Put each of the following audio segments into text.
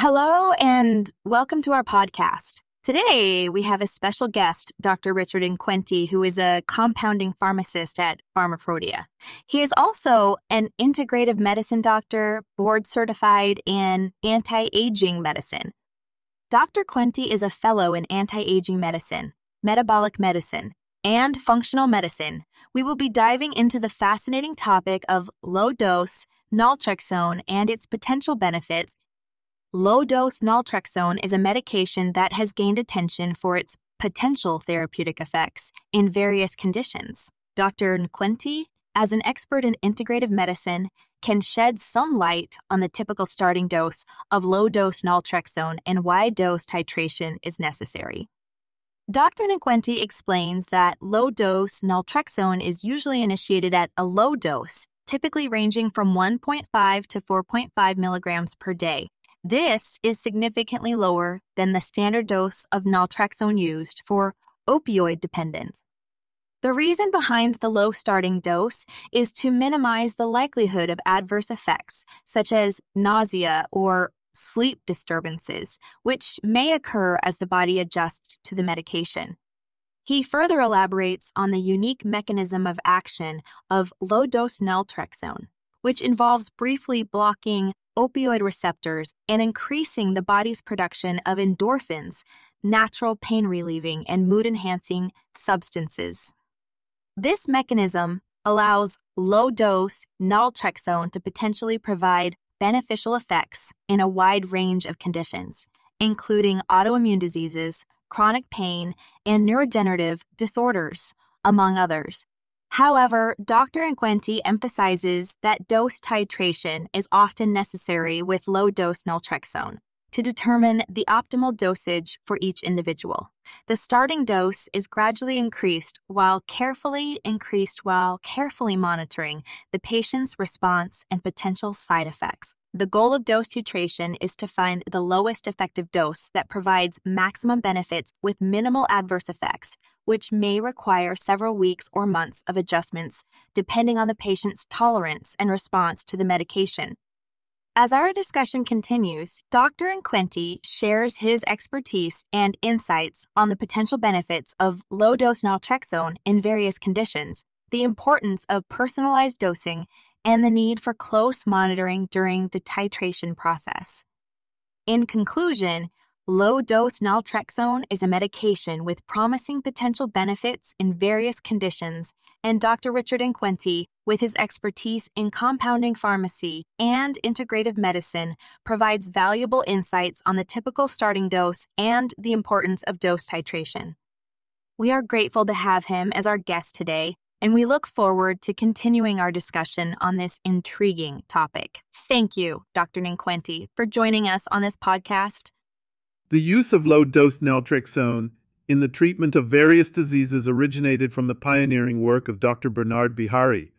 Hello, and welcome to our podcast. Today, we have a special guest, Dr. Richard Inquenti, who is a compounding pharmacist at Pharmaprodia. He is also an integrative medicine doctor, board certified in anti aging medicine. Dr. Quenti is a fellow in anti aging medicine, metabolic medicine, and functional medicine. We will be diving into the fascinating topic of low dose naltrexone and its potential benefits Low dose naltrexone is a medication that has gained attention for its potential therapeutic effects in various conditions. Dr. Nquenti, as an expert in integrative medicine, can shed some light on the typical starting dose of low dose naltrexone and why dose titration is necessary. Dr. Nquenti explains that low dose naltrexone is usually initiated at a low dose, typically ranging from 1.5 to 4.5 milligrams per day, this is significantly lower than the standard dose of naltrexone used for opioid dependence. The reason behind the low starting dose is to minimize the likelihood of adverse effects, such as nausea or sleep disturbances, which may occur as the body adjusts to the medication. He further elaborates on the unique mechanism of action of low dose naltrexone, which involves briefly blocking opioid receptors and increasing the body's production of endorphins, natural pain relieving and mood enhancing substances. This mechanism allows low dose naltrexone to potentially provide beneficial effects in a wide range of conditions, including autoimmune diseases, chronic pain, and neurodegenerative disorders, among others, However, Dr. Inquenti emphasizes that dose titration is often necessary with low dose naltrexone to determine the optimal dosage for each individual. The starting dose is gradually increased while carefully increased while carefully monitoring the patient's response and potential side effects. The goal of dose titration is to find the lowest effective dose that provides maximum benefits with minimal adverse effects, which may require several weeks or months of adjustments depending on the patient's tolerance and response to the medication. As our discussion continues, Dr. Inquenti shares his expertise and insights on the potential benefits of low dose naltrexone in various conditions, the importance of personalized dosing, and the need for close monitoring during the titration process. In conclusion, low dose naltrexone is a medication with promising potential benefits in various conditions, and Dr. Richard Inquenti, with his expertise in compounding pharmacy and integrative medicine, provides valuable insights on the typical starting dose and the importance of dose titration. We are grateful to have him as our guest today and we look forward to continuing our discussion on this intriguing topic. Thank you, Dr. Ninquenti, for joining us on this podcast. The use of low dose naltrexone in the treatment of various diseases originated from the pioneering work of Dr. Bernard Bihari,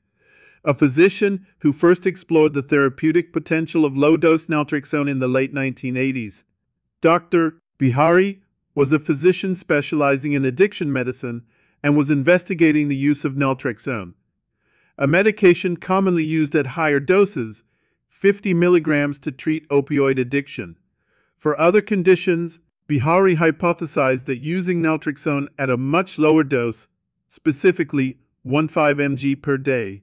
a physician who first explored the therapeutic potential of low dose naltrexone in the late 1980s. Dr. Bihari was a physician specializing in addiction medicine and was investigating the use of naltrexone, a medication commonly used at higher doses, 50 milligrams to treat opioid addiction. For other conditions, Bihari hypothesized that using naltrexone at a much lower dose, specifically 1.5 mg per day,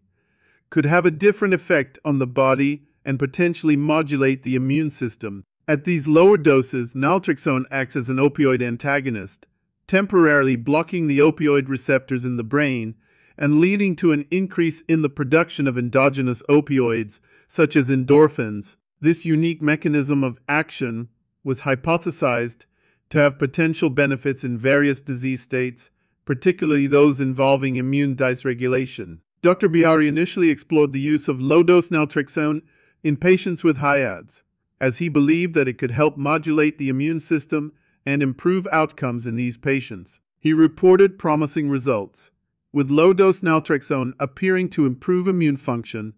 could have a different effect on the body and potentially modulate the immune system. At these lower doses, naltrexone acts as an opioid antagonist, temporarily blocking the opioid receptors in the brain and leading to an increase in the production of endogenous opioids, such as endorphins. This unique mechanism of action was hypothesized to have potential benefits in various disease states, particularly those involving immune dysregulation. Dr. Bihari initially explored the use of low dose naltrexone in patients with HIV/AIDS, as he believed that it could help modulate the immune system and improve outcomes in these patients. He reported promising results, with low dose naltrexone appearing to improve immune function,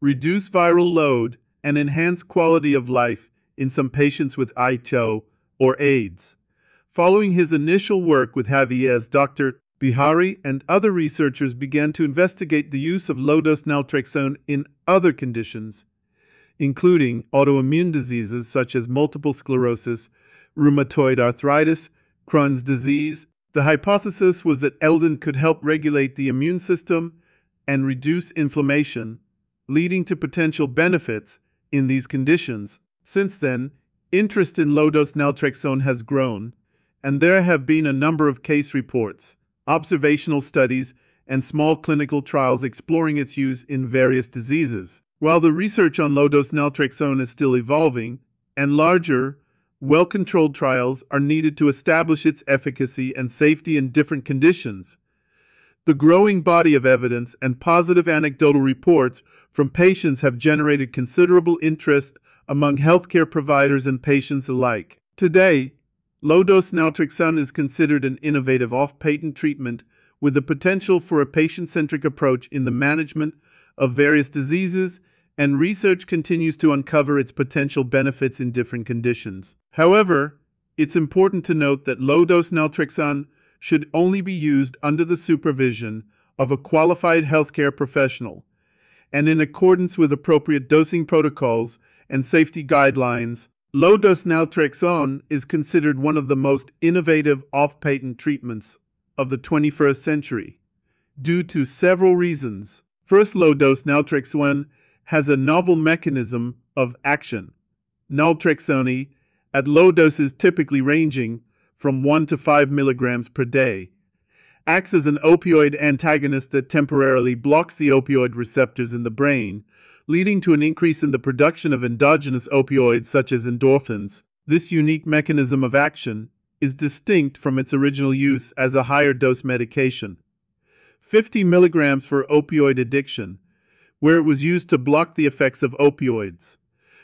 reduce viral load, and enhance quality of life in some patients with ITO or AIDS. Following his initial work with HIV/AIDS, Dr. Bihari and other researchers began to investigate the use of low dose naltrexone in other conditions, including autoimmune diseases such as multiple sclerosis, rheumatoid arthritis, Crohn's disease. The hypothesis was that LDN could help regulate the immune system and reduce inflammation, leading to potential benefits in these conditions. Since then, interest in low-dose naltrexone has grown, and there have been a number of case reports, observational studies, and small clinical trials exploring its use in various diseases. While the research on low-dose naltrexone is still evolving, and larger, well-controlled trials are needed to establish its efficacy and safety in different conditions, the growing body of evidence and positive anecdotal reports from patients have generated considerable interest among healthcare providers and patients alike. Today, low-dose naltrexone is considered an innovative off-patent treatment with the potential for a patient-centric approach in the management of various diseases, and research continues to uncover its potential benefits in different conditions. However, it's important to note that low-dose naltrexone should only be used under the supervision of a qualified healthcare professional and in accordance with appropriate dosing protocols and safety guidelines. Low dose naltrexone is considered one of the most innovative off patent treatments of the 21st century due to several reasons. First, low dose naltrexone has a novel mechanism of action. Naltrexone, at low doses typically ranging from 1 to 5 milligrams per day, acts as an opioid antagonist that temporarily blocks the opioid receptors in the brain, leading to an increase in the production of endogenous opioids such as endorphins. This unique mechanism of action is distinct from its original use as a higher dose medication. 50 milligrams for opioid addiction, where it was used to block the effects of opioids.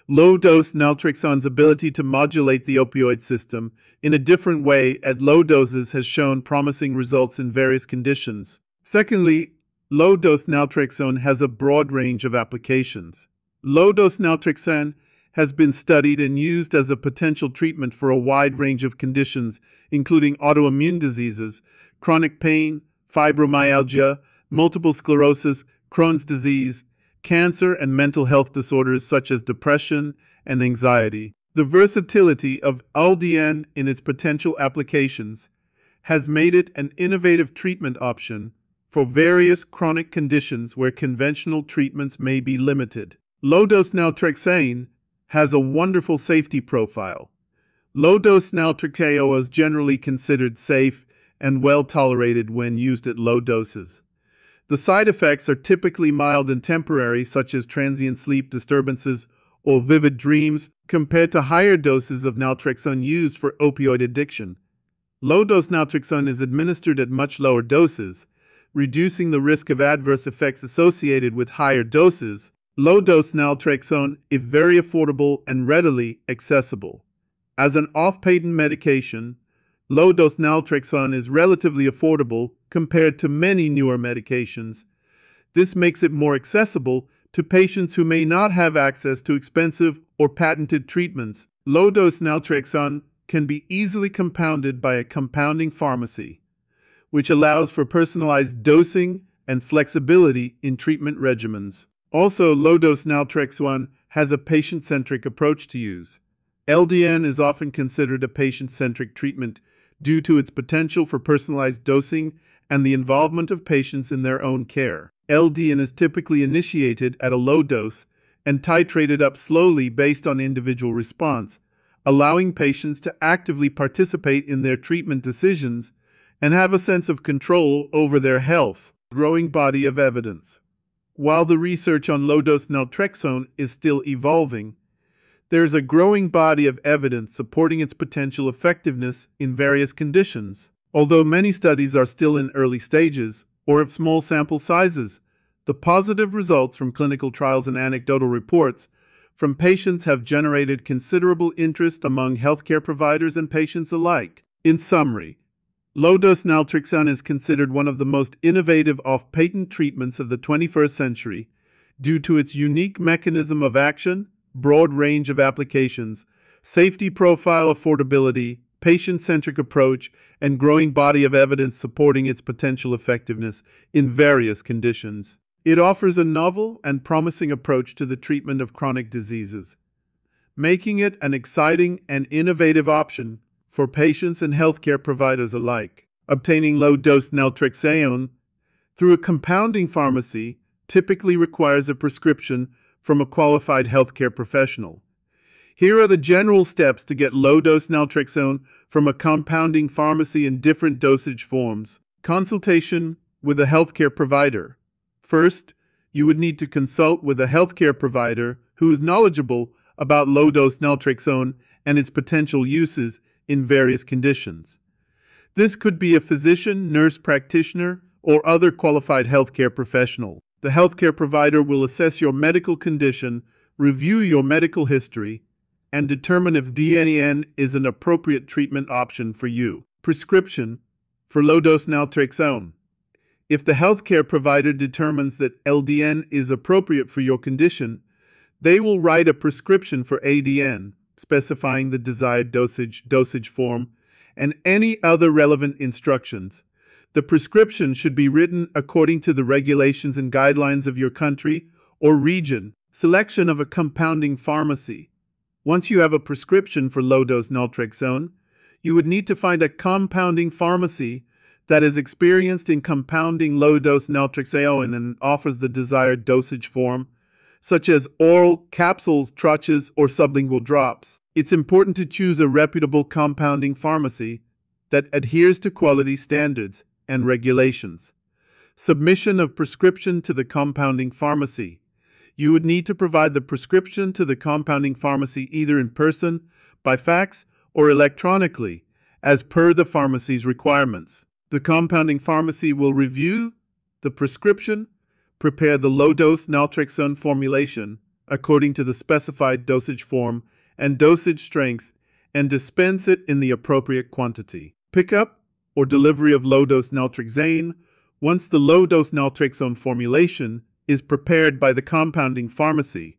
Low dose naltrexone's ability to modulate the opioid system in a different way at low doses has shown promising results in various conditions. Secondly, low dose naltrexone has a broad range of applications. Low dose naltrexone has been studied and used as a potential treatment for a wide range of conditions, including autoimmune diseases, chronic pain, fibromyalgia, multiple sclerosis, Crohn's disease, cancer, and mental health disorders such as depression and anxiety. The versatility of LDN in its potential applications has made it an innovative treatment option for various chronic conditions where conventional treatments may be limited. Low-dose naltrexone has a wonderful safety profile. Low-dose naltrexone is generally considered safe and well tolerated when used at low doses. The side effects are typically mild and temporary, such as transient sleep disturbances or vivid dreams, compared to higher doses of naltrexone used for opioid addiction. Low dose naltrexone is administered at much lower doses, reducing the risk of adverse effects associated with higher doses. Low dose naltrexone is very affordable and readily accessible. As an off patent medication, low dose naltrexone is relatively affordable compared to many newer medications. This makes it more accessible to patients who may not have access to expensive or patented treatments. Low dose naltrexone can be easily compounded by a compounding pharmacy, which allows for personalized dosing and flexibility in treatment regimens. Also, low dose naltrexone has a patient centric approach to use. LDN is often considered a patient centric treatment due to its potential for personalized dosing and the involvement of patients in their own care. LDN is typically initiated at a low dose and titrated up slowly based on individual response, allowing patients to actively participate in their treatment decisions and have a sense of control over their health. Growing body of evidence. While the research on low dose naltrexone is still evolving, there is a growing body of evidence supporting its potential effectiveness in various conditions. Although many studies are still in early stages or of small sample sizes, the positive results from clinical trials and anecdotal reports from patients have generated considerable interest among healthcare providers and patients alike. In summary, low dose naltrexone is considered one of the most innovative off patent treatments of the 21st century due to its unique mechanism of action broad range of applications, safety profile affordability, patient centric approach, and growing body of evidence supporting its potential effectiveness in various conditions. It offers a novel and promising approach to the treatment of chronic diseases, making it an exciting and innovative option for patients and healthcare providers alike. Obtaining low dose naltrexone through a compounding pharmacy typically requires a prescription from a qualified healthcare professional. Here are the general steps to get low dose naltrexone from a compounding pharmacy in different dosage forms. Consultation with a healthcare provider. First, you would need to consult with a healthcare provider who is knowledgeable about low dose naltrexone and its potential uses in various conditions. This could be a physician, nurse practitioner, or other qualified healthcare professional. The healthcare provider will assess your medical condition, review your medical history, and determine if LDN is an appropriate treatment option for you. Prescription for low dose naltrexone. If the healthcare provider determines that LDN is appropriate for your condition, they will write a prescription for LDN, specifying the desired dosage, dosage form, and any other relevant instructions. The prescription should be written according to the regulations and guidelines of your country or region. Selection of a compounding pharmacy. Once you have a prescription for low-dose naltrexone, you would need to find a compounding pharmacy that is experienced in compounding low-dose naltrexone and offers the desired dosage form, such as oral, capsules, troches, or sublingual drops it's important to choose a reputable compounding pharmacy that adheres to quality standards and regulations. Submission of prescription to the compounding pharmacy. You would need to provide the prescription to the compounding pharmacy either in person, by fax, or electronically, as per the pharmacy's requirements. The compounding pharmacy will review the prescription, prepare the low dose naltrexone formulation according to the specified dosage form and dosage strength and dispense it in the appropriate quantity. Pickup or delivery of low-dose naltrexone once the low-dose naltrexone formulation is prepared by the compounding pharmacy.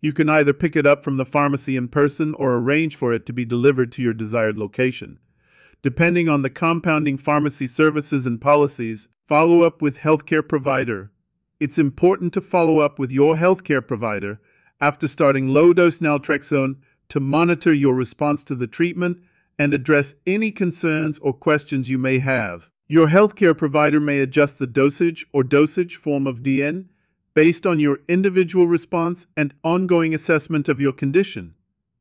You can either pick it up from the pharmacy in person or arrange for it to be delivered to your desired location. Depending on the compounding pharmacy services and policies, follow up with healthcare provider. It's important to follow up with your healthcare provider after starting low dose naltrexone to monitor your response to the treatment and address any concerns or questions you may have. Your healthcare provider may adjust the dosage or dosage form of LDN based on your individual response and ongoing assessment of your condition.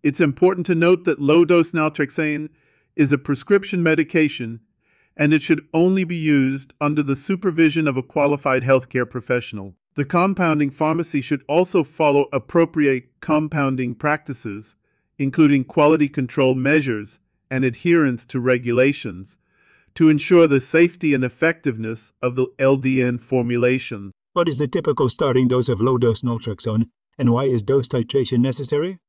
It's important to note that low dose naltrexone is a prescription medication and it should only be used under the supervision of a qualified healthcare professional. The compounding pharmacy should also follow appropriate compounding practices, including quality control measures and adherence to regulations, to ensure the safety and effectiveness of the LDN formulation. What is the typical starting dose of low-dose naltrexone, and why is dose titration necessary?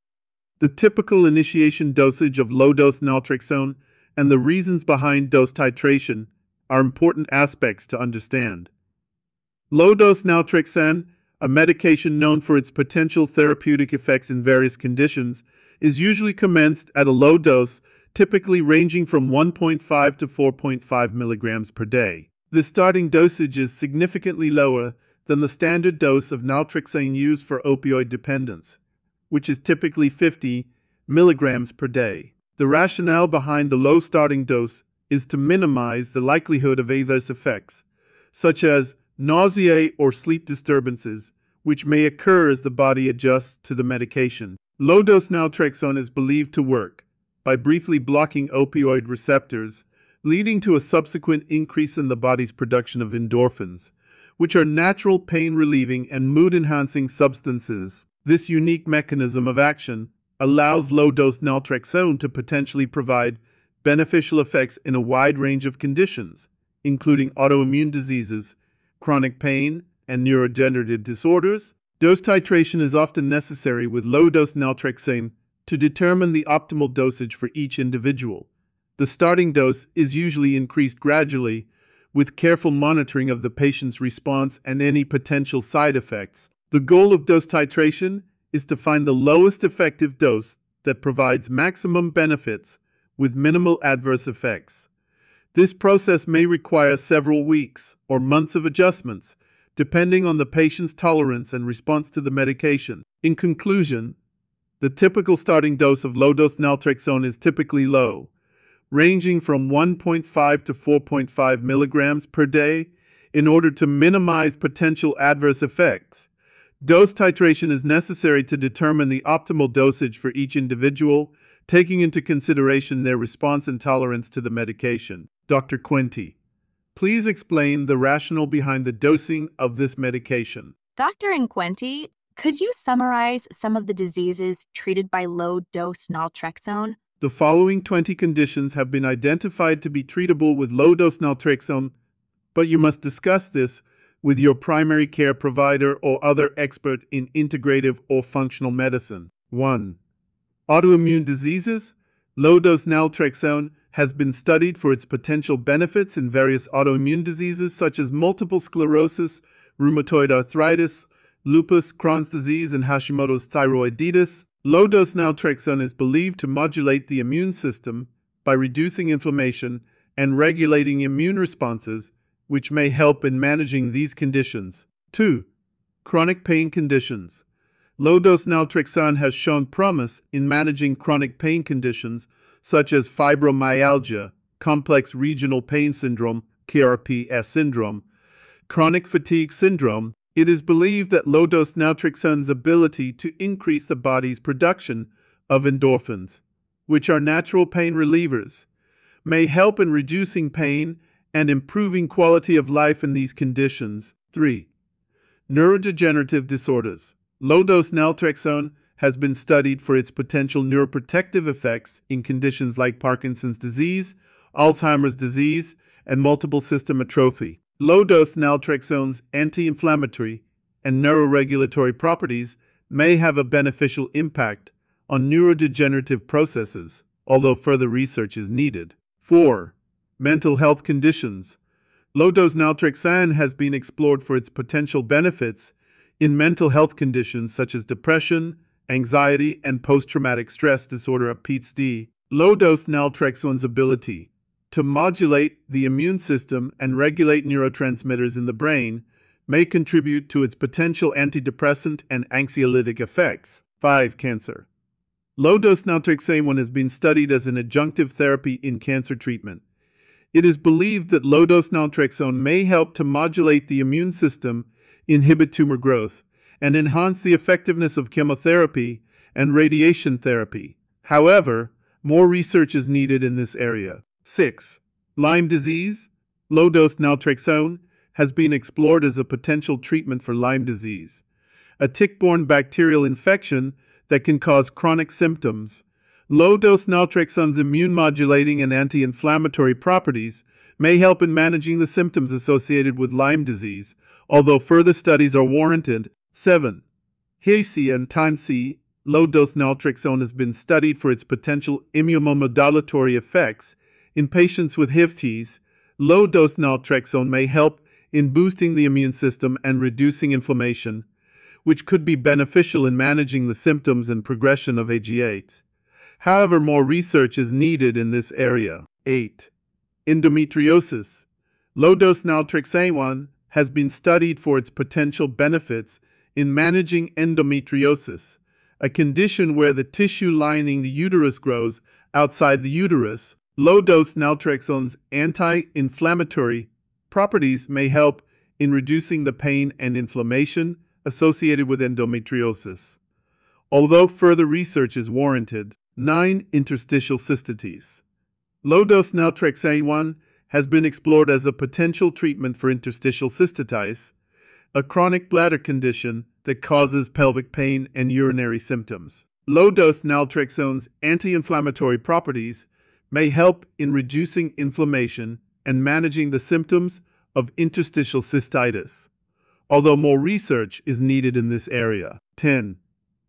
The typical initiation dosage of low-dose naltrexone and the reasons behind dose titration are important aspects to understand. Low dose naltrexone, a medication known for its potential therapeutic effects in various conditions, is usually commenced at a low dose, typically ranging from 1.5 to 4.5 milligrams per day. The starting dosage is significantly lower than the standard dose of naltrexone used for opioid dependence, which is typically 50 milligrams per day. The rationale behind the low starting dose is to minimize the likelihood of adverse effects, such as nausea, or sleep disturbances, which may occur as the body adjusts to the medication. Low dose naltrexone is believed to work by briefly blocking opioid receptors, leading to a subsequent increase in the body's production of endorphins, which are natural pain relieving and mood enhancing substances. This unique mechanism of action allows low dose naltrexone to potentially provide beneficial effects in a wide range of conditions, including autoimmune diseases, chronic pain, and neurodegenerative disorders, dose titration is often necessary with low-dose naltrexone to determine the optimal dosage for each individual. The starting dose is usually increased gradually with careful monitoring of the patient's response and any potential side effects. The goal of dose titration is to find the lowest effective dose that provides maximum benefits with minimal adverse effects. This process may require several weeks or months of adjustments, depending on the patient's tolerance and response to the medication. In conclusion, the typical starting dose of low dose naltrexone is typically low, ranging from 1.5 to 4.5 milligrams per day in order to minimize potential adverse effects. Dose titration is necessary to determine the optimal dosage for each individual, taking into consideration their response and tolerance to the medication. Dr. Quenti, please explain the rationale behind the dosing of this medication. Dr. Inquenti, could you summarize some of the diseases treated by low dose naltrexone? The following 20 conditions have been identified to be treatable with low dose naltrexone, but you must discuss this with your primary care provider or other expert in integrative or functional medicine. 1. Autoimmune diseases. Low dose naltrexone has been studied for its potential benefits in various autoimmune diseases such as multiple sclerosis, rheumatoid arthritis, lupus, Crohn's disease, and Hashimoto's thyroiditis. Low dose naltrexone is believed to modulate the immune system by reducing inflammation and regulating immune responses, which may help in managing these conditions. 2. Chronic pain conditions. Low dose naltrexone has shown promise in managing chronic pain conditions such as fibromyalgia, complex regional pain syndrome, CRPS syndrome, chronic fatigue syndrome. It is believed that low dose naltrexone's ability to increase the body's production of endorphins, which are natural pain relievers, may help in reducing pain and improving quality of life in these conditions. 3. Neurodegenerative disorders. Low dose naltrexone has been studied for its potential neuroprotective effects in conditions like Parkinson's disease, Alzheimer's disease, and multiple system atrophy. Low dose naltrexone's anti inflammatory and neuroregulatory properties may have a beneficial impact on neurodegenerative processes, although further research is needed. 4. Mental health conditions. Low dose naltrexone has been explored for its potential benefits in mental health conditions such as depression, anxiety, and post traumatic stress disorder PTSD. Low dose naltrexone's ability to modulate the immune system and regulate neurotransmitters in the brain may contribute to its potential antidepressant and anxiolytic effects. 5. Cancer. Low dose naltrexone has been studied as an adjunctive therapy in cancer treatment. It is believed that low dose naltrexone may help to modulate the immune system inhibit tumor growth, and enhance the effectiveness of chemotherapy and radiation therapy. However, more research is needed in this area. 6. Lyme disease. Low dose naltrexone has been explored as a potential treatment for Lyme disease, a tick borne bacterial infection that can cause chronic symptoms. Low dose naltrexone's immune modulating and anti inflammatory properties may help in managing the symptoms associated with Lyme disease, although further studies are warranted. 7. HAC and TANC low-dose naltrexone has been studied for its potential immunomodulatory effects in patients with HIV. Low-dose naltrexone may help in boosting the immune system and reducing inflammation, which could be beneficial in managing the symptoms and progression of AG8. However, more research is needed in this area. 8. Endometriosis. Low-dose naltrexone has been studied for its potential benefits in managing endometriosis, a condition where the tissue lining the uterus grows outside the uterus. Low dose naltrexone's anti inflammatory properties may help in reducing the pain and inflammation associated with endometriosis. Although further research is warranted, 9. Interstitial cystitis. Low dose naltrexone has been explored as a potential treatment for interstitial cystitis, a chronic bladder condition that causes pelvic pain and urinary symptoms. Low dose naltrexone's anti inflammatory properties may help in reducing inflammation and managing the symptoms of interstitial cystitis, although more research is needed in this area. 10.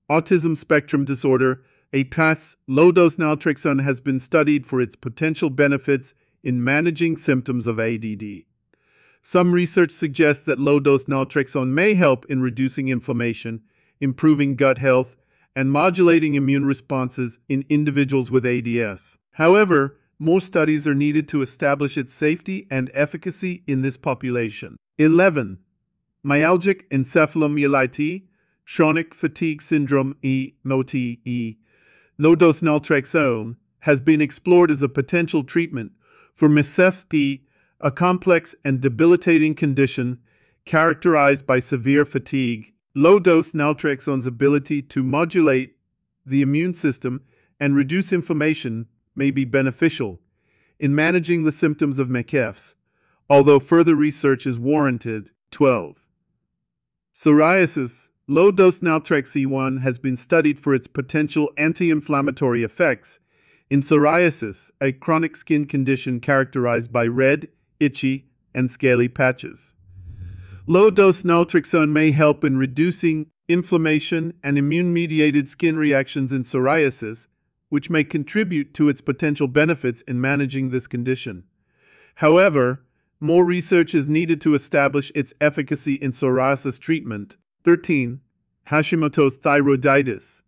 Autism spectrum disorder. APAS low dose naltrexone has been studied for its potential benefits in managing symptoms of ASD. Some research suggests that low dose naltrexone may help in reducing inflammation, improving gut health, and modulating immune responses in individuals with ASD. However, more studies are needed to establish its safety and efficacy in this population. 11. myalgic encephalomyelitis, chronic fatigue syndrome E, MOTE, low-dose naltrexone has been explored as a potential treatment for MSFP, a complex and debilitating condition characterized by severe fatigue. Low-dose naltrexone's ability to modulate the immune system and reduce inflammation may be beneficial in managing the symptoms of MCFs, although further research is warranted. 12. Psoriasis Low-dose naltrexone has been studied for its potential anti-inflammatory effects in psoriasis, a chronic skin condition characterized by red, itchy, and scaly patches. Low-dose naltrexone may help in reducing inflammation and immune-mediated skin reactions in psoriasis, which may contribute to its potential benefits in managing this condition. However, more research is needed to establish its efficacy in psoriasis treatment, 13. Hashimoto's thyroiditis.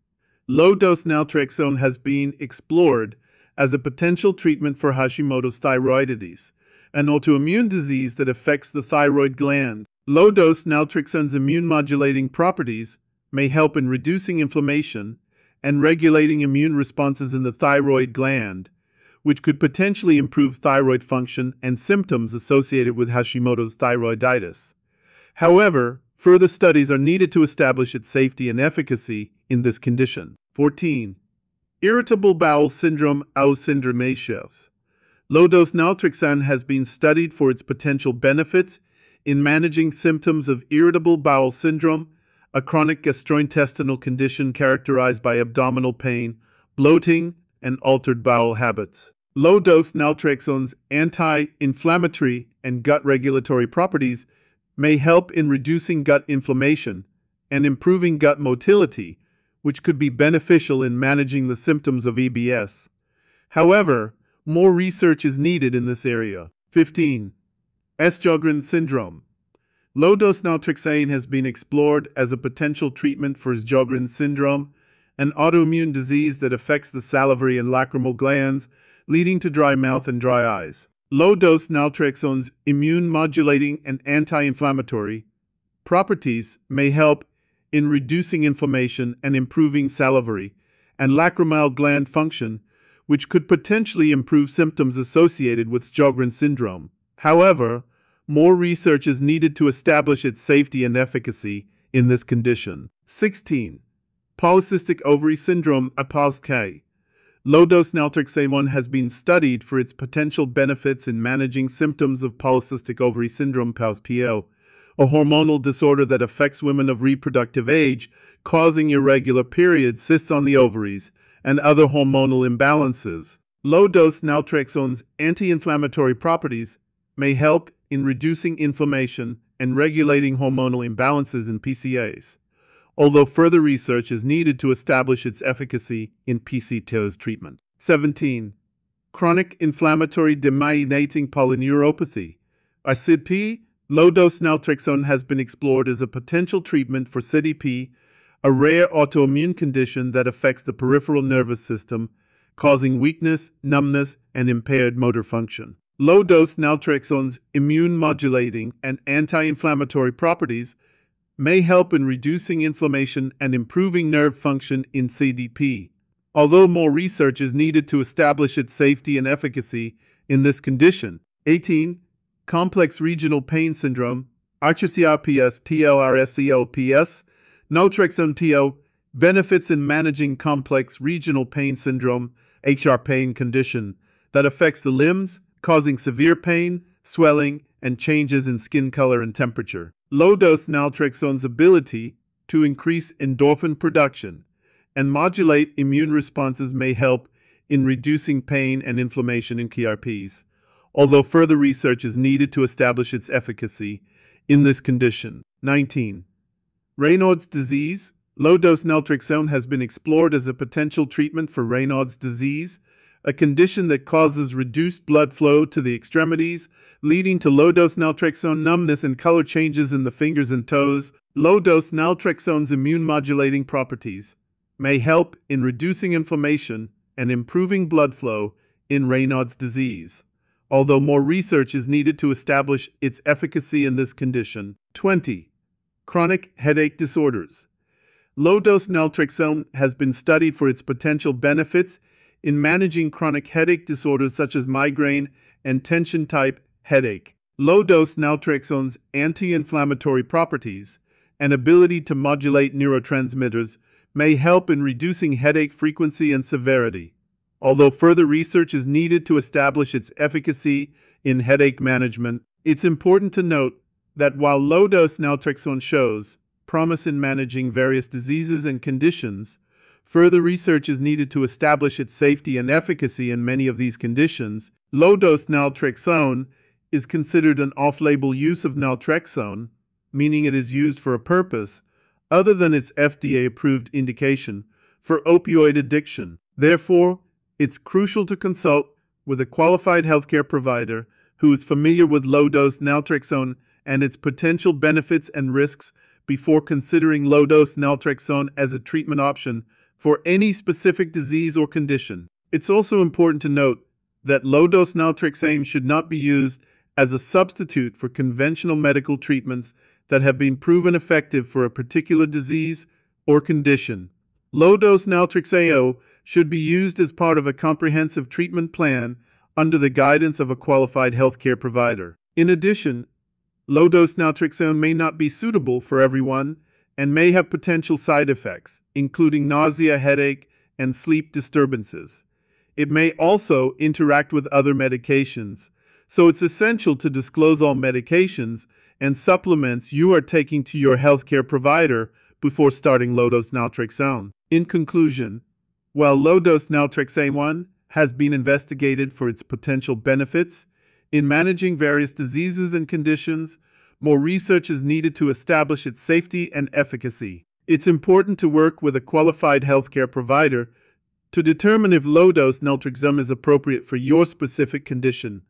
Low dose naltrexone has been explored as a potential treatment for Hashimoto's thyroiditis, an autoimmune disease that affects the thyroid gland. Low dose naltrexone's immune modulating properties may help in reducing inflammation and regulating immune responses in the thyroid gland, which could potentially improve thyroid function and symptoms associated with Hashimoto's thyroiditis. However, Further studies are needed to establish its safety and efficacy in this condition. 14. Irritable bowel syndrome au syndromaceous. Low-dose naltrexone has been studied for its potential benefits in managing symptoms of irritable bowel syndrome, a chronic gastrointestinal condition characterized by abdominal pain, bloating, and altered bowel habits. Low-dose naltrexone's anti-inflammatory and gut regulatory properties may help in reducing gut inflammation and improving gut motility, which could be beneficial in managing the symptoms of IBS. However, more research is needed in this area. 15. Sjogren syndrome. Low-dose naltrexone has been explored as a potential treatment for Sjogren syndrome, an autoimmune disease that affects the salivary and lacrimal glands, leading to dry mouth and dry eyes. Low-dose naltrexone's immune-modulating and anti-inflammatory properties may help in reducing inflammation and improving salivary and lacrimal gland function, which could potentially improve symptoms associated with Sjogren syndrome. However, more research is needed to establish its safety and efficacy in this condition. 16. Polycystic ovary syndrome, APOSK. Low-dose naltrexone has been studied for its potential benefits in managing symptoms of polycystic ovary syndrome POWS-PO, a hormonal disorder that affects women of reproductive age, causing irregular periods, cysts on the ovaries, and other hormonal imbalances. Low-dose naltrexone's anti-inflammatory properties may help in reducing inflammation and regulating hormonal imbalances in PCOS although further research is needed to establish its efficacy in PCOS treatment. 17. Chronic inflammatory demyelinating polyneuropathy. CIDP, low-dose naltrexone has been explored as a potential treatment for CIDP, a rare autoimmune condition that affects the peripheral nervous system, causing weakness, numbness, and impaired motor function. Low-dose naltrexone's immune-modulating and anti-inflammatory properties may help in reducing inflammation and improving nerve function in CIDP, although more research is needed to establish its safety and efficacy in this condition. 18. Complex Regional Pain Syndrome, RCRPS, TLRSELPS, Naltrexone PO, benefits in managing complex regional pain syndrome, HR pain condition, that affects the limbs, causing severe pain, swelling, and changes in skin color and temperature. Low-dose naltrexone's ability to increase endorphin production and modulate immune responses may help in reducing pain and inflammation in CRPS, although further research is needed to establish its efficacy in this condition. 19. Raynaud's disease. Low-dose naltrexone has been explored as a potential treatment for Raynaud's disease, a condition that causes reduced blood flow to the extremities, leading to low-dose naltrexone numbness and color changes in the fingers and toes. Low-dose naltrexone's immune-modulating properties may help in reducing inflammation and improving blood flow in Raynaud's disease, although more research is needed to establish its efficacy in this condition. 20. chronic headache disorders. Low dose naltrexone has been studied for its potential benefits in managing chronic headache disorders such as migraine and tension type headache. Low dose naltrexone's anti inflammatory properties and ability to modulate neurotransmitters may help in reducing headache frequency and severity, although further research is needed to establish its efficacy in headache management. It's important to note that while low dose naltrexone shows promise in managing various diseases and conditions, further research is needed to establish its safety and efficacy in many of these conditions. Low dose naltrexone is considered an off label use of naltrexone, meaning it is used for a purpose other than its FDA approved indication for opioid addiction. Therefore, it's crucial to consult with a qualified healthcare provider who is familiar with low dose naltrexone and its potential benefits and risks before considering low dose naltrexone as a treatment option for any specific disease or condition. It's also important to note that low dose naltrexone should not be used as a substitute for conventional medical treatments that have been proven effective for a particular disease or condition. Low dose naltrexone should be used as part of a comprehensive treatment plan under the guidance of a qualified healthcare provider. In addition, Low dose naltrexone may not be suitable for everyone and may have potential side effects, including nausea, headache, and sleep disturbances. It may also interact with other medications, so it's essential to disclose all medications and supplements you are taking to your healthcare provider before starting low dose naltrexone. In conclusion, while low dose naltrexone has been investigated for its potential benefits, in managing various diseases and conditions, more research is needed to establish its safety and efficacy. It's important to work with a qualified healthcare provider to determine if low dose naltrexone is appropriate for your specific condition,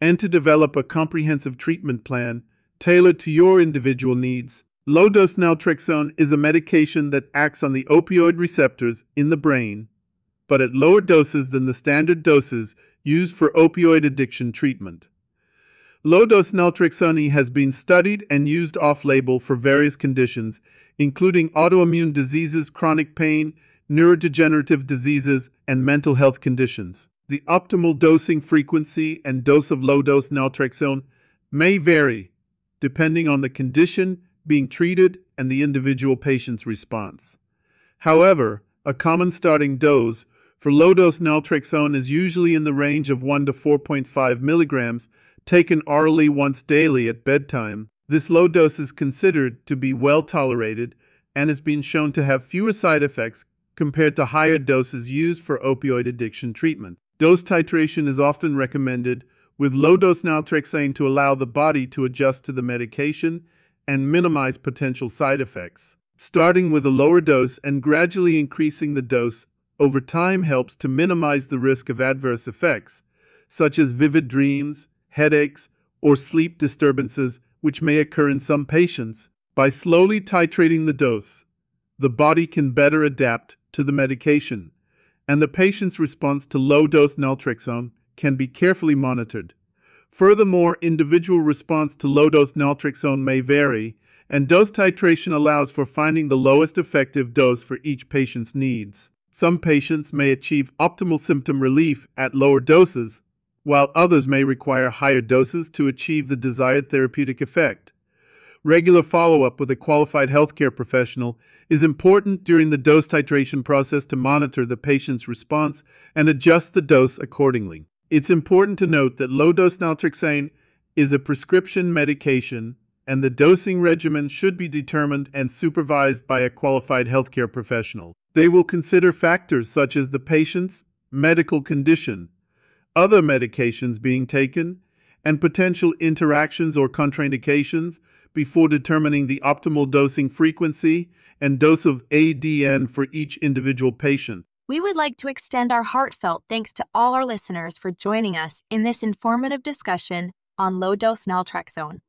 and to develop a comprehensive treatment plan tailored to your individual needs. Low dose naltrexone is a medication that acts on the opioid receptors in the brain, but at lower doses than the standard doses used for opioid addiction treatment. Low dose naltrexone has been studied and used off label for various conditions, including autoimmune diseases, chronic pain, neurodegenerative diseases, and mental health conditions. The optimal dosing frequency and dose of low dose naltrexone may vary depending on the condition being treated and the individual patient's response. However, a common starting dose for low dose naltrexone is usually in the range of 1 to 4.5 milligrams, taken orally once daily at bedtime. This low dose is considered to be well tolerated and has been shown to have fewer side effects compared to higher doses used for opioid addiction treatment. Dose titration is often recommended with low dose naltrexone to allow the body to adjust to the medication and minimize potential side effects. Starting with a lower dose and gradually increasing the dose over time helps to minimize the risk of adverse effects, such as vivid dreams, headaches, or sleep disturbances, which may occur in some patients. By slowly titrating the dose, the body can better adapt to the medication, and the patient's response to low dose naltrexone can be carefully monitored. Furthermore, individual response to low dose naltrexone may vary, and dose titration allows for finding the lowest effective dose for each patient's needs. Some patients may achieve optimal symptom relief at lower doses, while others may require higher doses to achieve the desired therapeutic effect. Regular follow up with a qualified healthcare professional is important during the dose titration process to monitor the patient's response and adjust the dose accordingly. It's important to note that low dose naltrexone is a prescription medication, and the dosing regimen should be determined and supervised by a qualified healthcare professional. They will consider factors such as the patient's medical condition, other medications being taken, and potential interactions or contraindications before determining the optimal dosing frequency and dose of LDN for each individual patient. We would like to extend our heartfelt thanks to all our listeners for joining us in this informative discussion on low dose naltrexone.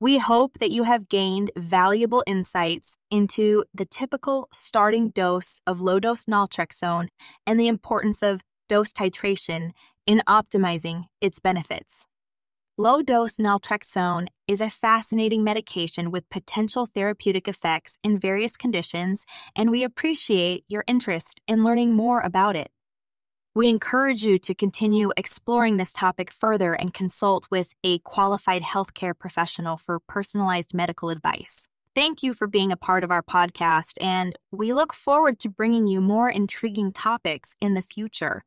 We hope that you have gained valuable insights into the typical starting dose of low dose naltrexone and the importance of dose titration in optimizing its benefits. Low dose naltrexone is a fascinating medication with potential therapeutic effects in various conditions, and we appreciate your interest in learning more about it. We encourage you to continue exploring this topic further and consult with a qualified healthcare professional for personalized medical advice. Thank you for being a part of our podcast, and we look forward to bringing you more intriguing topics in the future.